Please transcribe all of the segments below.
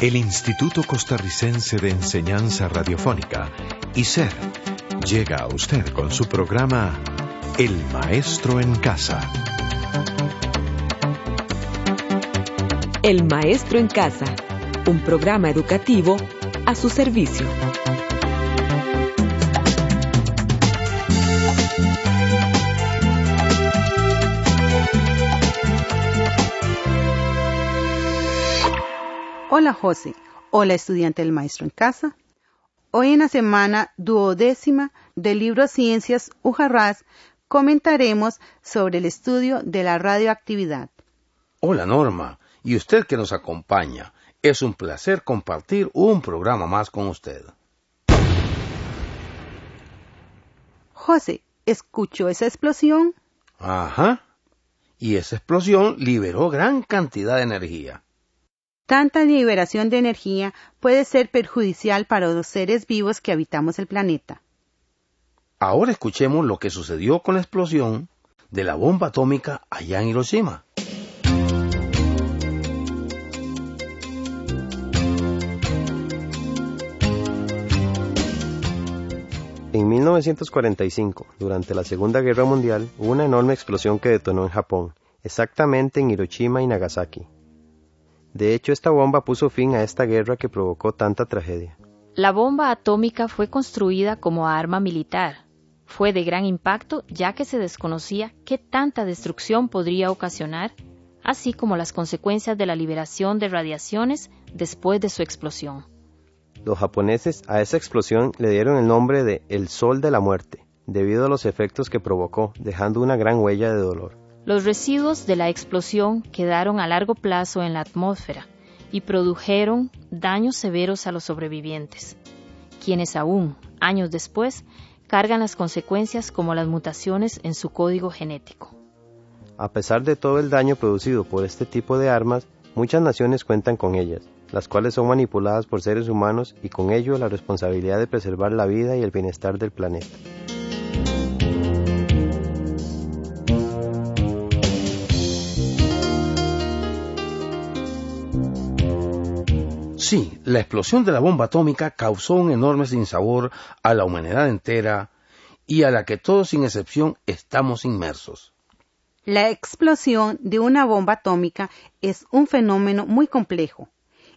El Instituto Costarricense de Enseñanza Radiofónica, ICER, llega a usted con su programa El Maestro en Casa. El Maestro en Casa, un programa educativo a su servicio. Hola José, hola estudiante del maestro en casa. Hoy en la semana duodécima del libro Ciencias Ujarrás comentaremos sobre el estudio de la radioactividad. Hola Norma, y usted que nos acompaña. Es un placer compartir un programa más con usted. José, ¿escuchó esa explosión? Ajá. Y esa explosión liberó gran cantidad de energía. Tanta liberación de energía puede ser perjudicial para los seres vivos que habitamos el planeta. Ahora escuchemos lo que sucedió con la explosión de la bomba atómica allá en Hiroshima. En 1945, durante la Segunda Guerra Mundial, hubo una enorme explosión que detonó en Japón, exactamente en Hiroshima y Nagasaki. De hecho, esta bomba puso fin a esta guerra que provocó tanta tragedia. La bomba atómica fue construida como arma militar. Fue de gran impacto ya que se desconocía qué tanta destrucción podría ocasionar, así como las consecuencias de la liberación de radiaciones después de su explosión. Los japoneses a esa explosión le dieron el nombre de el Sol de la Muerte, debido a los efectos que provocó, dejando una gran huella de dolor. Los residuos de la explosión quedaron a largo plazo en la atmósfera y produjeron daños severos a los sobrevivientes, quienes aún, años después, cargan las consecuencias como las mutaciones en su código genético. A pesar de todo el daño producido por este tipo de armas, muchas naciones cuentan con ellas, las cuales son manipuladas por seres humanos y con ello la responsabilidad de preservar la vida y el bienestar del planeta. Sí, la explosión de la bomba atómica causó un enorme sinsabor a la humanidad entera y a la que todos sin excepción estamos inmersos. La explosión de una bomba atómica es un fenómeno muy complejo,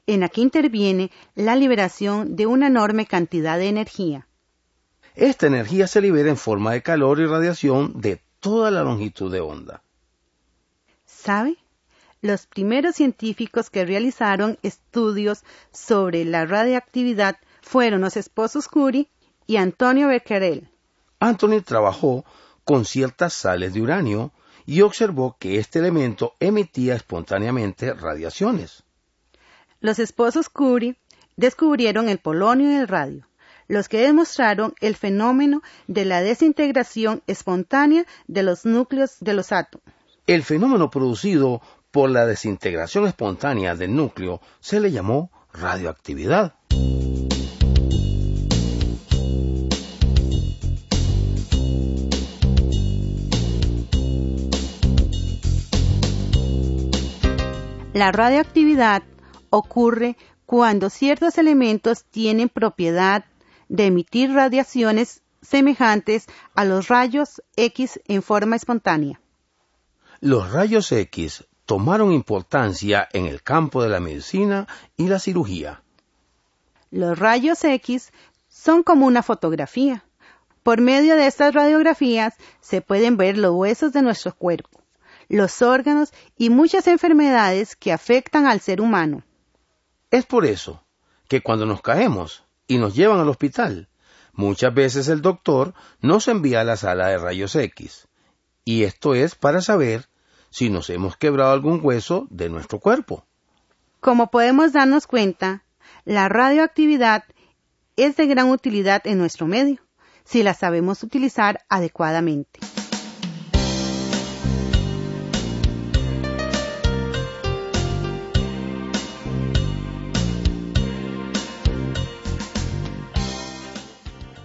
en la que interviene la liberación de una enorme cantidad de energía. Esta energía se libera en forma de calor y radiación de toda la longitud de onda. ¿Sabe? Los primeros científicos que realizaron estudios sobre la radioactividad fueron los esposos Curie y Antonio Becquerel. Anthony trabajó con ciertas sales de uranio y observó que este elemento emitía espontáneamente radiaciones. Los esposos Curie descubrieron el polonio y el radio, los que demostraron el fenómeno de la desintegración espontánea de los núcleos de los átomos. El fenómeno producido por la desintegración espontánea del núcleo se le llamó radioactividad. La radioactividad ocurre cuando ciertos elementos tienen propiedad de emitir radiaciones semejantes a los rayos X en forma espontánea. Los rayos X tomaron importancia en el campo de la medicina y la cirugía. Los rayos X son como una fotografía. Por medio de estas radiografías se pueden ver los huesos de nuestro cuerpo, los órganos y muchas enfermedades que afectan al ser humano. Es por eso que cuando nos caemos y nos llevan al hospital, muchas veces el doctor nos envía a la sala de rayos X. Y esto es para saber si nos hemos quebrado algún hueso de nuestro cuerpo. Como podemos darnos cuenta, la radioactividad es de gran utilidad en nuestro medio, si la sabemos utilizar adecuadamente.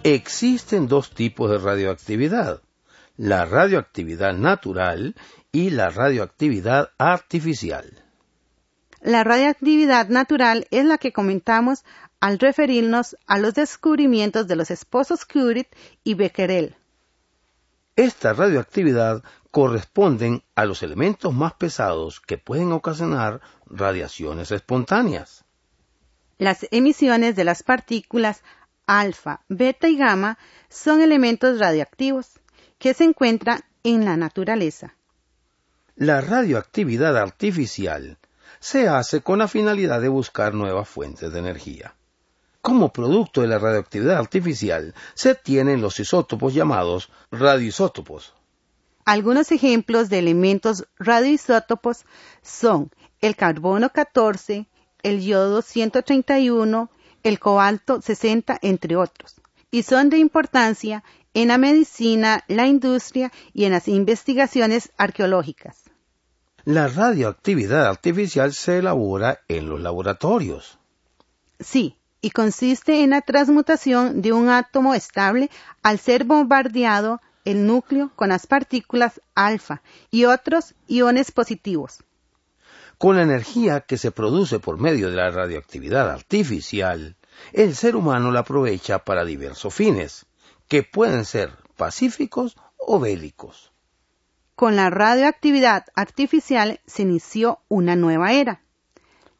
Existen dos tipos de radioactividad, la radioactividad natural y la radioactividad artificial. La radioactividad natural es la que comentamos al referirnos a los descubrimientos de los esposos Curie y Becquerel. Esta radioactividad corresponden a los elementos más pesados que pueden ocasionar radiaciones espontáneas. Las emisiones de las partículas alfa, beta y gamma son elementos radioactivos que se encuentran en la naturaleza. La radioactividad artificial se hace con la finalidad de buscar nuevas fuentes de energía. Como producto de la radioactividad artificial se tienen los isótopos llamados radioisótopos. Algunos ejemplos de elementos radioisótopos son el carbono 14, el yodo 131, el cobalto 60, entre otros, y son de importancia en la medicina, la industria y en las investigaciones arqueológicas. La radioactividad artificial se elabora en los laboratorios. Sí, y consiste en la transmutación de un átomo estable al ser bombardeado el núcleo con las partículas alfa y otros iones positivos. Con la energía que se produce por medio de la radioactividad artificial, el ser humano la aprovecha para diversos fines, que pueden ser pacíficos o bélicos. Con la radioactividad artificial se inició una nueva era,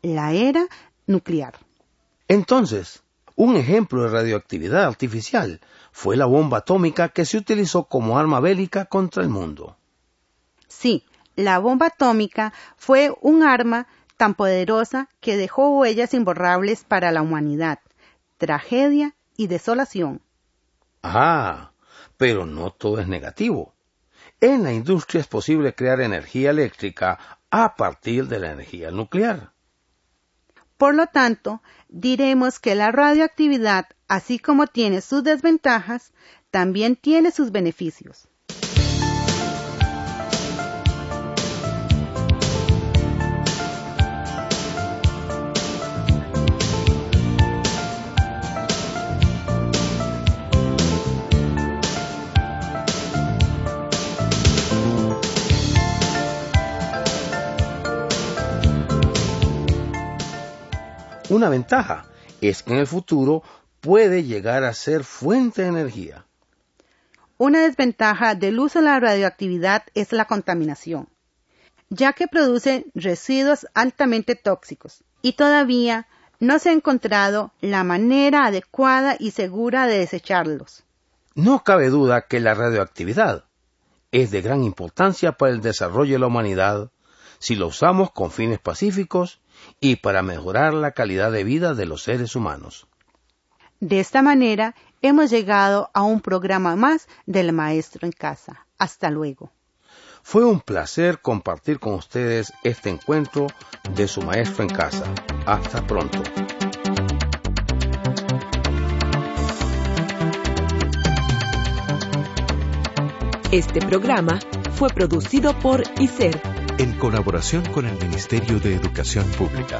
la era nuclear. Entonces, un ejemplo de radioactividad artificial fue la bomba atómica que se utilizó como arma bélica contra el mundo. Sí, la bomba atómica fue un arma tan poderosa que dejó huellas imborrables para la humanidad, tragedia y desolación. Ah, pero no todo es negativo. En la industria es posible crear energía eléctrica a partir de la energía nuclear. Por lo tanto, diremos que la radioactividad, así como tiene sus desventajas, también tiene sus beneficios. Una ventaja es que en el futuro puede llegar a ser fuente de energía. Una desventaja del uso de la radioactividad es la contaminación, ya que produce residuos altamente tóxicos y todavía no se ha encontrado la manera adecuada y segura de desecharlos. No cabe duda que la radioactividad es de gran importancia para el desarrollo de la humanidad si lo usamos con fines pacíficos y para mejorar la calidad de vida de los seres humanos. De esta manera hemos llegado a un programa más del Maestro en Casa. Hasta luego. Fue un placer compartir con ustedes este encuentro de su Maestro en Casa. Hasta pronto. Este programa fue producido por ICER en colaboración con el Ministerio de Educación Pública.